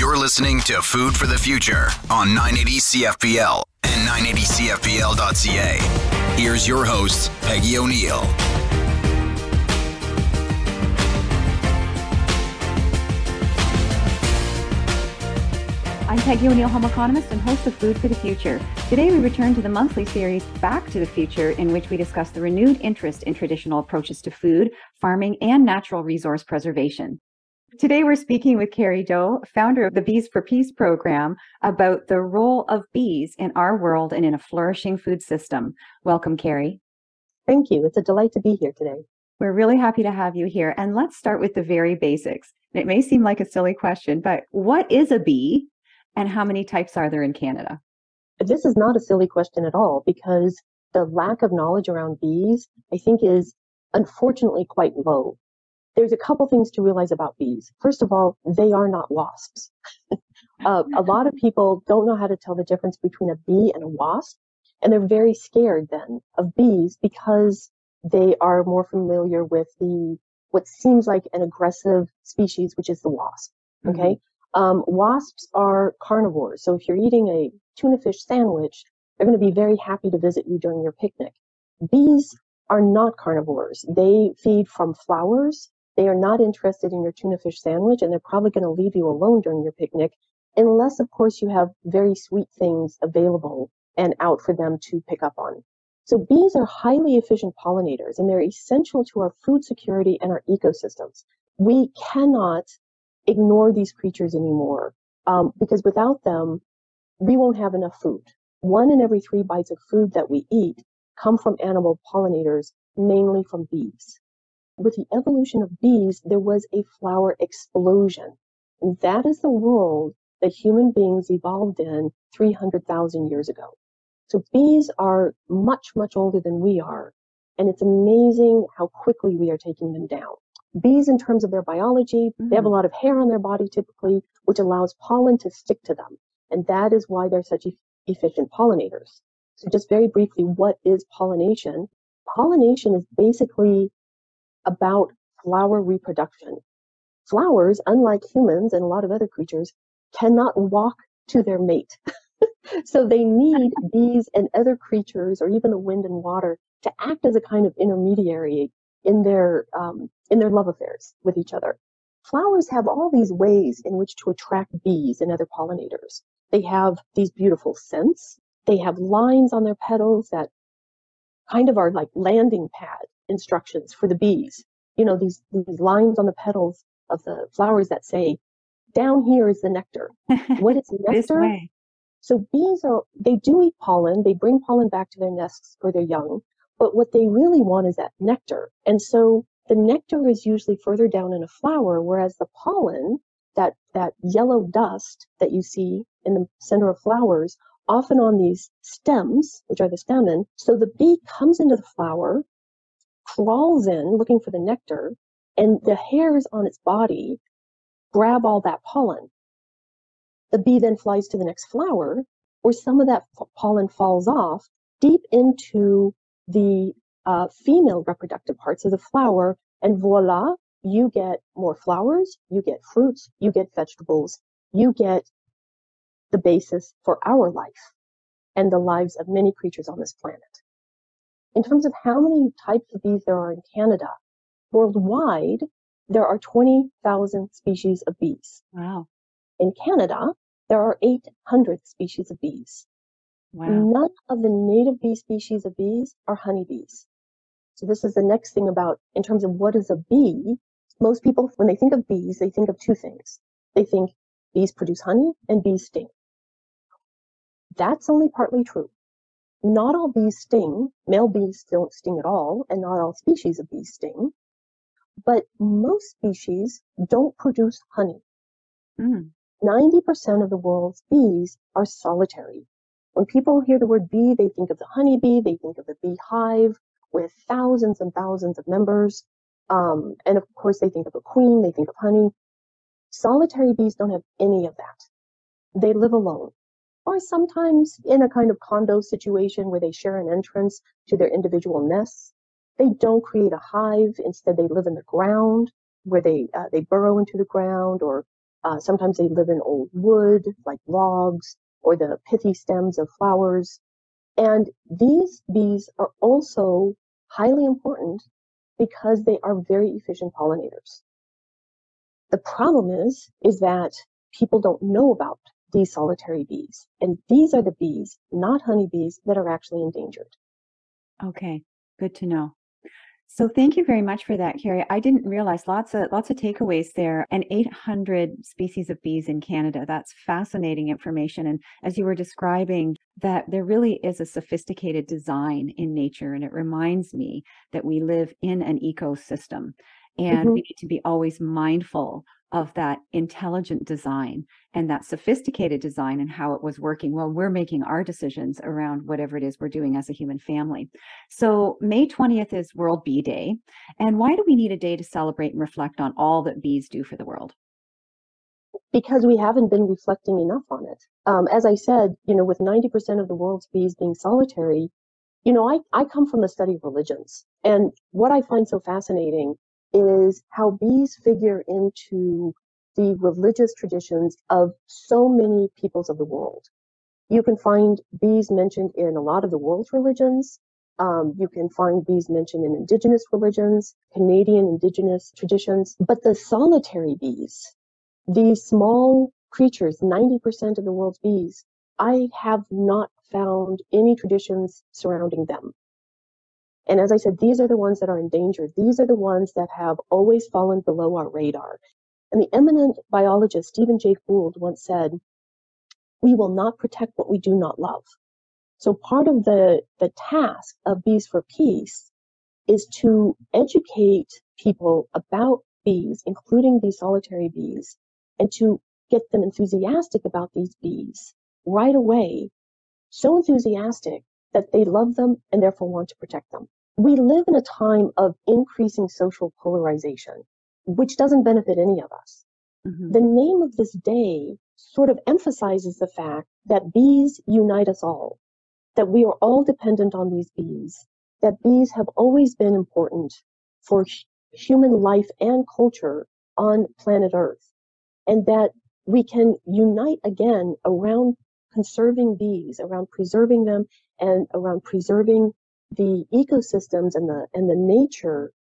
You're listening to Food for the Future on 980 CFPL and 980CFPL.ca. Here's your host, Peggy O'Neill. I'm Peggy O'Neill, home economist and host of Food for the Future. Today, we return to the monthly series Back to the Future, in which we discuss the renewed interest in traditional approaches to food, farming, and natural resource preservation. Today, we're speaking with Carrie Dohe, founder of the Bees for Peace program, about the role of bees in our world and in a flourishing food system. Welcome, Carrie. Thank you. It's a delight to be here today. We're really happy to have you here. And let's start with the very basics. It may seem like a silly question, but what is a bee and how many types are there in Canada? This is not a silly question at all because the lack of knowledge around bees, I think, is unfortunately quite low. There's a couple things to realize about bees. First of all, they are not wasps. uh, a lot of people don't know how to tell the difference between a bee and a wasp, and they're very scared then of bees because they are more familiar with the what seems like an aggressive species, which is the wasp. Okay. Mm-hmm. Um, wasps are carnivores. So if you're eating a tuna fish sandwich, they're going to be very happy to visit you during your picnic. Bees are not carnivores. They feed from flowers. They are not interested in your tuna fish sandwich, and they're probably going to leave you alone during your picnic, unless, of course, you have very sweet things available and out for them to pick up on. So bees are highly efficient pollinators, and they're essential to our food security and our ecosystems. We cannot ignore these creatures anymore um, because without them, we won't have enough food. One in every three bites of food that we eat come from animal pollinators, mainly from bees. With the evolution of bees, there was a flower explosion. And that is the world that human beings evolved in 300,000 years ago. So bees are much, much older than we are. And it's amazing how quickly we are taking them down. Bees, in terms of their biology, mm. they have a mm. lot of hair on their body typically, which allows pollen to stick to them. And that is why they're such e- efficient pollinators. So just very briefly, what is pollination? Pollination is basically about flower reproduction. Flowers, unlike humans and a lot of other creatures, cannot walk to their mate. so they need bees and other creatures or even the wind and water to act as a kind of intermediary in their um, in their love affairs with each other. Flowers have all these ways in which to attract bees and other pollinators. They have these beautiful scents. They have lines on their petals that kind of are like landing pad instructions for the bees. You know, these, these lines on the petals of the flowers that say, down here is the nectar. What is nectar? So bees are, they do eat pollen. They bring pollen back to their nests for their young. But what they really want is that nectar. And so the nectar is usually further down in a flower, whereas the pollen, that, that yellow dust that you see in the center of flowers, often on these stems, which are the stamen. So the bee comes into the flower, crawls in looking for the nectar, and the hairs on its body grab all that pollen. The bee then flies to the next flower, where some of that pollen falls off deep into the uh, female reproductive parts of the flower, and voila, you get more flowers, you get fruits, you get vegetables, you get the basis for our life and the lives of many creatures on this planet. In terms of how many types of bees there are in Canada, worldwide, there are 20,000 species of bees. Wow. In Canada, there are 800 species of bees. Wow. None of the native bee species of bees are honeybees. So this is the next thing about, in terms of what is a bee, most people, when they think of bees, they think of two things. They think bees produce honey and bees sting. That's only partly true. Not all bees sting. Male bees don't sting at all, and not all species of bees sting. But most species don't produce honey. Mm. 90% of the world's bees are solitary. When people hear the word bee, they think of the honeybee, they think of the beehive with thousands and thousands of members. Um, and of course, they think of a queen, they think of honey. Solitary bees don't have any of that. They live alone, or sometimes in a kind of condo situation where they share an entrance to their individual nests. They don't create a hive. Instead, they live in the ground where they uh, they burrow into the ground or Uh, sometimes they live in old wood, like logs, or the pithy stems of flowers. And these bees are also highly important because they are very efficient pollinators. The problem is, is that people don't know about these solitary bees. And these are the bees, not honeybees, that are actually endangered. Okay, good to know. So thank you very much for that, Carrie. I didn't realize lots of lots of takeaways there and 800 species of bees in Canada. That's fascinating information. And as you were describing that there really is a sophisticated design in nature and it reminds me that we live in an ecosystem and mm-hmm. we need to be always mindful of that intelligent design and that sophisticated design and how it was working while we're making our decisions around whatever it is we're doing as a human family. So, May 20th is World Bee Day. And why do we need a day to celebrate and reflect on all that bees do for the world? Because we haven't been reflecting enough on it. Um, as I said, you know, with 90% of the world's bees being solitary, you know, I, I come from the study of religions. And what I find so fascinating is how bees figure into the religious traditions of so many peoples of the world. You can find bees mentioned in a lot of the world's religions. Um, you can find bees mentioned in indigenous religions, Canadian indigenous traditions, but the solitary bees, these small creatures, 90% of the world's bees, I have not found any traditions surrounding them. And as I said, these are the ones that are endangered. These are the ones that have always fallen below our radar. And the eminent biologist Stephen Jay Gould once said, we will not protect what we do not love. So part of the, the task of Bees for Peace is to educate people about bees, including these solitary bees, and to get them enthusiastic about these bees right away, so enthusiastic that they love them and therefore want to protect them we live in a time of increasing social polarization, which doesn't benefit any of us. Mm-hmm. The name of this day sort of emphasizes the fact that bees unite us all, that we are all dependent on these bees, that bees have always been important for human life and culture on planet Earth, and that we can unite again around conserving bees, around preserving them, and around preserving the ecosystems and the and the nature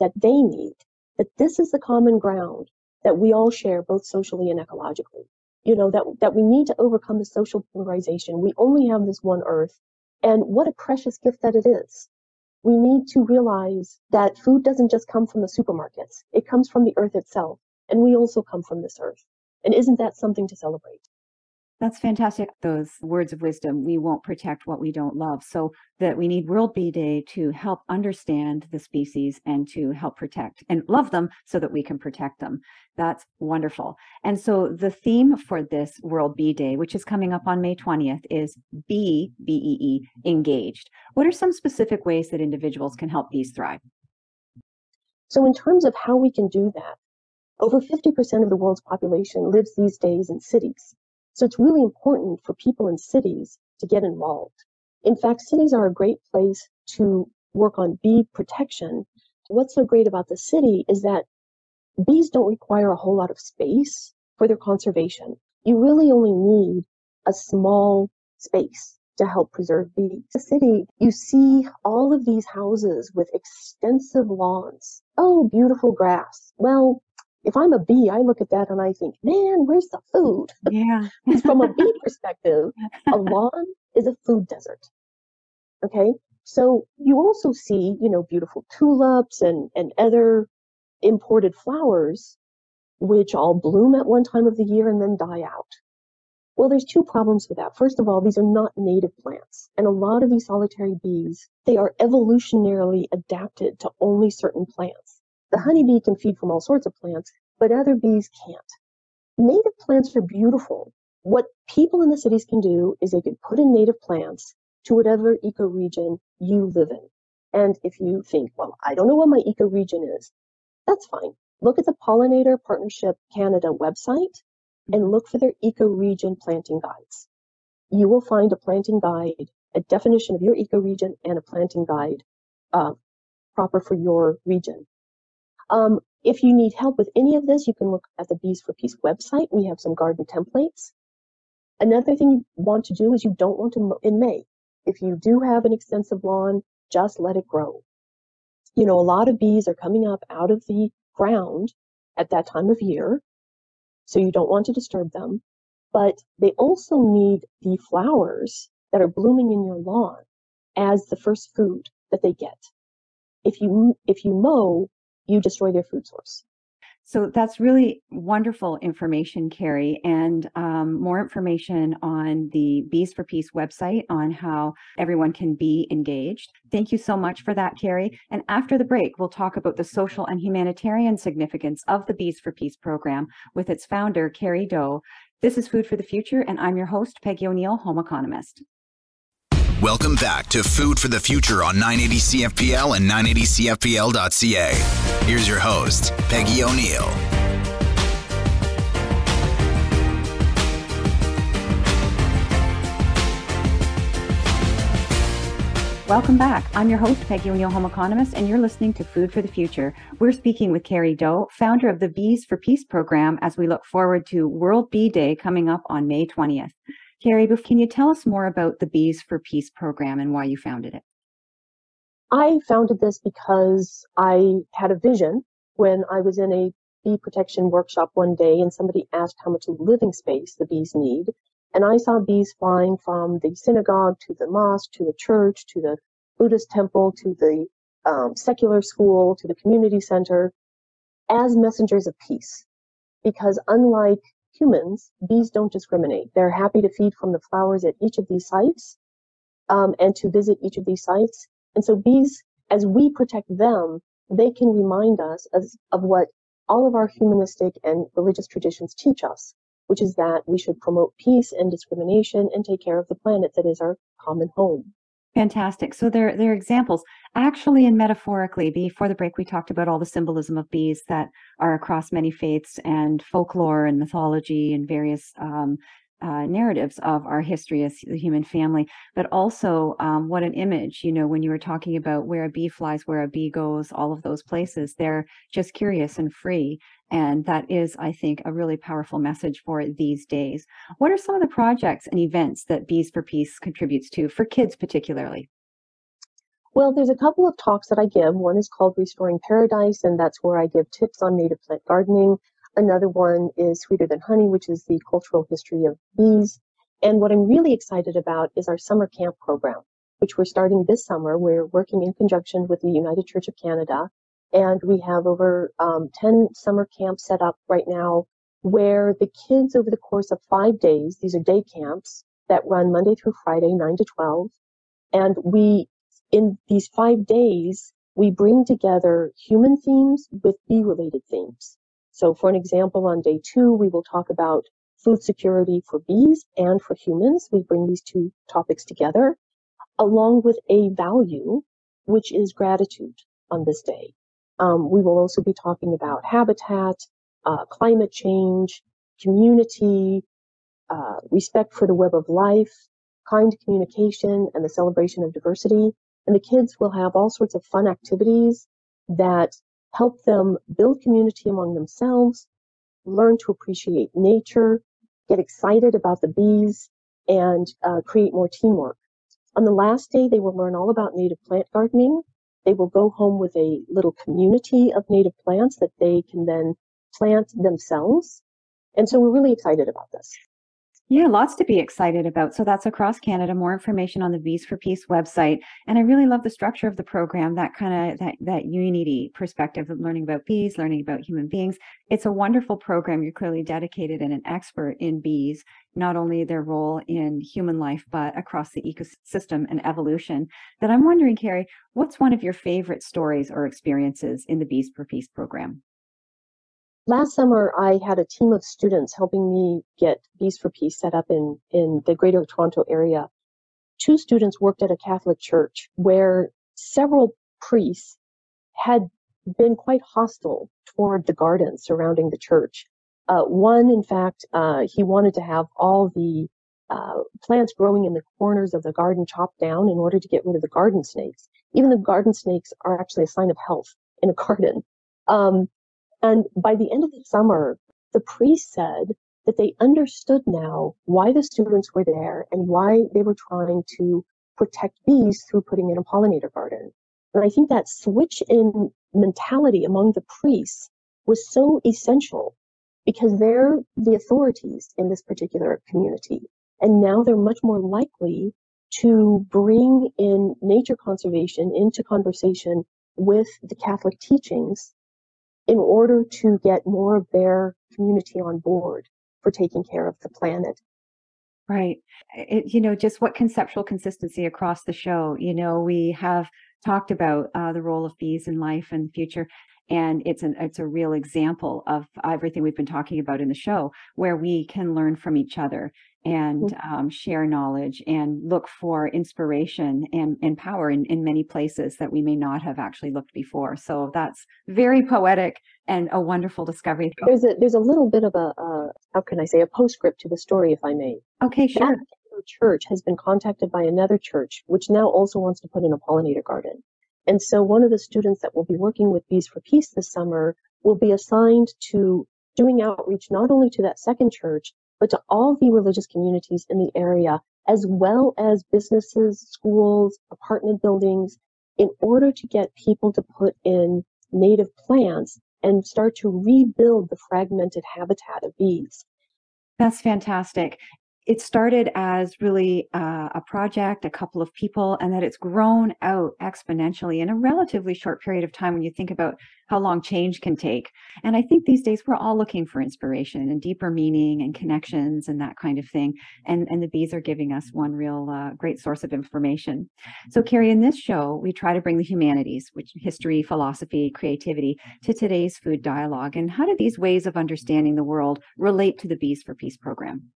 that they need. That this is the common ground that we all share both socially and ecologically. You know that that we need to overcome the social polarization. We only have this one earth and what a precious gift that it is. We need to realize that food doesn't just come from the supermarkets. It comes from the earth itself and we also come from this earth. And isn't that something to celebrate that's fantastic. Those words of wisdom. We won't protect what we don't love. So that we need World Bee Day to help understand the species and to help protect and love them so that we can protect them. That's wonderful. And so the theme for this World Bee Day, which is coming up on May 20th, is be, B-E-E, engaged. What are some specific ways that individuals can help bees thrive? So in terms of how we can do that, over 50% of the world's population lives these days in cities. So it's really important for people in cities to get involved. In fact, cities are a great place to work on bee protection. What's so great about the city is that bees don't require a whole lot of space for their conservation. You really only need a small space to help preserve bees. The city, you see all of these houses with extensive lawns. Oh, beautiful grass. Well, if I'm a bee, I look at that and I think, man, where's the food? Yeah. From a bee perspective, a lawn is a food desert. Okay. So you also see, you know, beautiful tulips and, and other imported flowers, which all bloom at one time of the year and then die out. Well, there's two problems with that. First of all, these are not native plants. And a lot of these solitary bees, they are evolutionarily adapted to only certain plants. The honeybee can feed from all sorts of plants, but other bees can't. Native plants are beautiful. What people in the cities can do is they can put in native plants to whatever ecoregion you live in. And if you think, well, I don't know what my ecoregion is, that's fine. Look at the Pollinator Partnership Canada website and look for their ecoregion planting guides. You will find a planting guide, a definition of your ecoregion, and a planting guide uh, proper for your region. Um, If you need help with any of this, you can look at the Bees for Peace website. We have some garden templates. Another thing you want to do is you don't want to, mow in May, if you do have an extensive lawn, just let it grow. You know, a lot of bees are coming up out of the ground at that time of year, so you don't want to disturb them. But they also need the flowers that are blooming in your lawn as the first food that they get. If you if you mow, you destroy their food source. So that's really wonderful information, Carrie, and um, more information on the Bees for Peace website on how everyone can be engaged. Thank you so much for that, Carrie. And after the break, we'll talk about the social and humanitarian significance of the Bees for Peace program with its founder, Carrie Dohe. This is Food for the Future, and I'm your host, Peggy O'Neill, home economist. Welcome back to Food for the Future on 980 CFPL and 980CFPL.ca. Here's your host, Peggy O'Neill. Welcome back. I'm your host, Peggy O'Neill, home economist, and you're listening to Food for the Future. We're speaking with Carrie Dohe, founder of the Bees for Peace program, as we look forward to World Bee Day coming up on May 20th. Carrie, can you tell us more about the Bees for Peace program and why you founded it? I founded this because I had a vision when I was in a bee protection workshop one day and somebody asked how much living space the bees need. And I saw bees flying from the synagogue to the mosque to the church to the Buddhist temple to the um, secular school to the community center as messengers of peace. Because unlike humans, bees don't discriminate. They're happy to feed from the flowers at each of these sites um, and to visit each of these sites. And so bees, as we protect them, they can remind us of what all of our humanistic and religious traditions teach us, which is that we should promote peace and discrimination and take care of the planet that is our common home. Fantastic. So there, there are examples. Actually, and metaphorically, before the break, we talked about all the symbolism of bees that are across many faiths and folklore and mythology and various um, uh, narratives of our history as the human family, but also um, what an image, you know, when you were talking about where a bee flies, where a bee goes, all of those places, they're just curious and free. And that is, I think, a really powerful message for these days. What are some of the projects and events that Bees for Peace contributes to, for kids particularly? Well, there's a couple of talks that I give. One is called Restoring Paradise, and that's where I give tips on native plant gardening. Another one is Sweeter Than Honey, which is the cultural history of bees. And what I'm really excited about is our summer camp program, which we're starting this summer. We're working in conjunction with the United Church of Canada, and we have over um, 10 summer camps set up right now where the kids over the course of five days, these are day camps that run Monday through Friday, 9 to 12, and we, in these five days, we bring together human themes with bee related themes. So for an example, on day two, we will talk about food security for bees and for humans. We bring these two topics together along with a value, which is gratitude on this day. Um, we will also be talking about habitat, uh, climate change, community, uh, respect for the web of life, kind communication, and the celebration of diversity. And the kids will have all sorts of fun activities that help them build community among themselves, learn to appreciate nature, get excited about the bees, and uh, create more teamwork. On the last day, they will learn all about native plant gardening. They will go home with a little community of native plants that they can then plant themselves. And so we're really excited about this. Yeah, lots to be excited about. So that's across Canada. More information on the Bees for Peace website. And I really love the structure of the program, that kind of that that unity perspective of learning about bees, learning about human beings. It's a wonderful program. You're clearly dedicated and an expert in bees, not only their role in human life, but across the ecosystem and evolution. That I'm wondering, Carrie, what's one of your favorite stories or experiences in the Bees for Peace program? Last summer I had a team of students helping me get Bees for Peace set up in, in the greater Toronto area. Two students worked at a Catholic church where several priests had been quite hostile toward the gardens surrounding the church. Uh, one, in fact, uh, he wanted to have all the uh, plants growing in the corners of the garden chopped down in order to get rid of the garden snakes. Even the garden snakes are actually a sign of health in a garden. Um, And by the end of the summer, the priest said that they understood now why the students were there and why they were trying to protect bees through putting in a pollinator garden. And I think that switch in mentality among the priests was so essential because they're the authorities in this particular community. And now they're much more likely to bring in nature conservation into conversation with the Catholic teachings in order to get more of their community on board for taking care of the planet. Right. It, you know, just what conceptual consistency across the show. You know, we have talked about uh, the role of bees in life and the future, and it's an it's a real example of everything we've been talking about in the show, where we can learn from each other and mm-hmm. um, share knowledge and look for inspiration and, and power in, in many places that we may not have actually looked before. So that's very poetic and a wonderful discovery. There's a there's a little bit of a uh, how can I say a postscript to the story, if I may. Okay, sure. That church has been contacted by another church, which now also wants to put in a pollinator garden. And so one of the students that will be working with Bees for Peace this summer will be assigned to doing outreach not only to that second church, but to all the religious communities in the area, as well as businesses, schools, apartment buildings, in order to get people to put in native plants and start to rebuild the fragmented habitat of bees. That's fantastic it started as really uh, a project, a couple of people, and that it's grown out exponentially in a relatively short period of time when you think about how long change can take. And I think these days we're all looking for inspiration and deeper meaning and connections and that kind of thing. And, and the bees are giving us one real uh, great source of information. So, Carrie, in this show, we try to bring the humanities, which history, philosophy, creativity, to today's food dialogue. And how do these ways of understanding the world relate to the Bees for Peace program?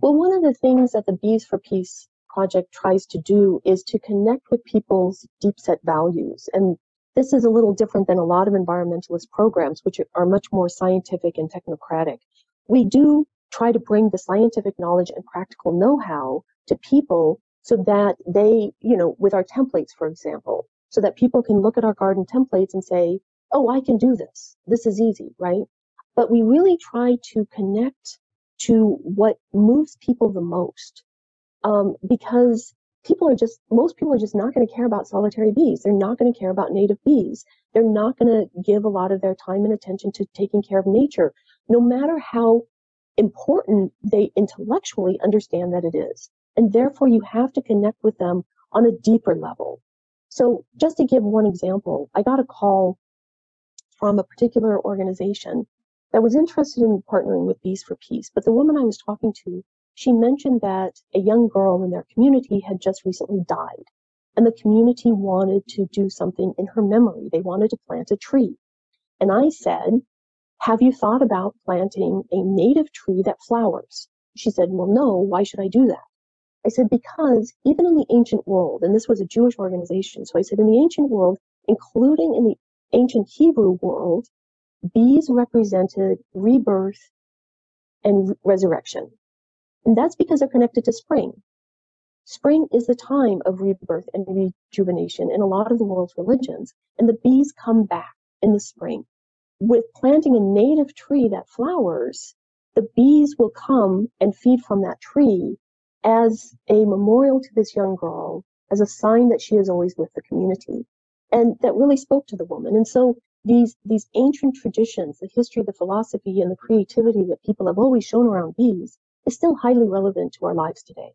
Well, one of the things that the Bees for Peace project tries to do is to connect with people's deep set values. And this is a little different than a lot of environmentalist programs, which are much more scientific and technocratic. We do try to bring the scientific knowledge and practical know how to people so that they, you know, with our templates, for example, so that people can look at our garden templates and say, oh, I can do this. This is easy, right? But we really try to connect to what moves people the most. Um, because people are just, most people are just not going to care about solitary bees. They're not going to care about native bees. They're not going to give a lot of their time and attention to taking care of nature, no matter how important they intellectually understand that it is. And therefore, you have to connect with them on a deeper level. So, just to give one example, I got a call from a particular organization that was interested in partnering with Bees for Peace. But the woman I was talking to, she mentioned that a young girl in their community had just recently died. And the community wanted to do something in her memory. They wanted to plant a tree. And I said, Have you thought about planting a native tree that flowers? She said, Well, no, why should I do that? I said, Because even in the ancient world, and this was a Jewish organization, so I said, in the ancient world, including in the ancient Hebrew world, bees represented rebirth and resurrection. And that's because they're connected to spring. Spring is the time of rebirth and rejuvenation in a lot of the world's religions, and the bees come back in the spring. With planting a native tree that flowers, the bees will come and feed from that tree as a memorial to this young girl, as a sign that she is always with the community. And that really spoke to the woman. And so these these ancient traditions, the history, the philosophy, and the creativity that people have always shown around bees is still highly relevant to our lives today.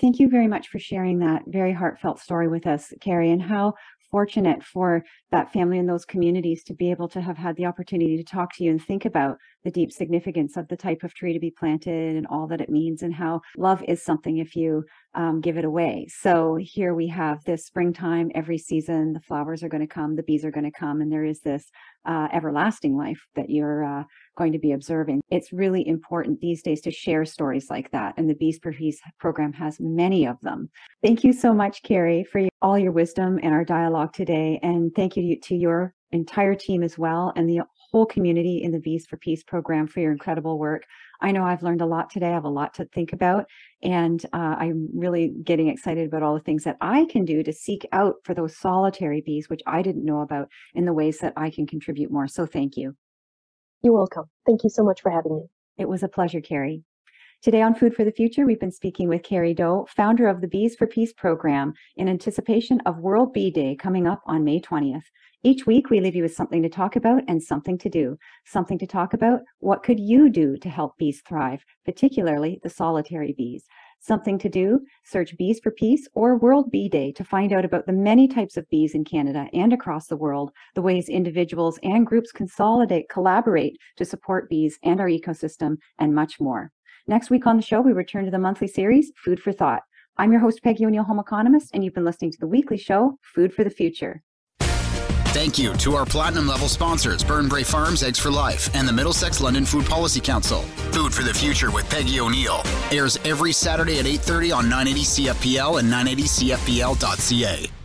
Thank you very much for sharing that very heartfelt story with us, Carrie, and how fortunate for that family and those communities to be able to have had the opportunity to talk to you and think about the deep significance of the type of tree to be planted and all that it means and how love is something if you um, give it away. So here we have this springtime every season, the flowers are going to come, the bees are going to come, and there is this uh, everlasting life that you're uh, going to be observing. It's really important these days to share stories like that. And the Bees for Peace program has many of them. Thank you so much, Carrie, for all your wisdom and our dialogue today. And thank you to your entire team as well and the whole community in the Bees for Peace program for your incredible work. I know I've learned a lot today. I have a lot to think about. And uh, I'm really getting excited about all the things that I can do to seek out for those solitary bees, which I didn't know about in the ways that I can contribute more. So thank you. You're welcome. Thank you so much for having me. It was a pleasure, Carrie. Today on Food for the Future, we've been speaking with Carrie Dohe, founder of the Bees for Peace program, in anticipation of World Bee Day coming up on May 20th. Each week, we leave you with something to talk about and something to do. Something to talk about what could you do to help bees thrive, particularly the solitary bees? Something to do, search Bees for Peace or World Bee Day to find out about the many types of bees in Canada and across the world, the ways individuals and groups consolidate, collaborate to support bees and our ecosystem, and much more. Next week on the show, we return to the monthly series, Food for Thought. I'm your host, Peggy O'Neill, home economist, and you've been listening to the weekly show, Food for the Future. Thank you to our platinum level sponsors, Burnbrae Farms, Eggs for Life, and the Middlesex London Food Policy Council. Food for the Future with Peggy O'Neill airs every Saturday at 8:30 on 980 CFPL and 980CFPL.ca.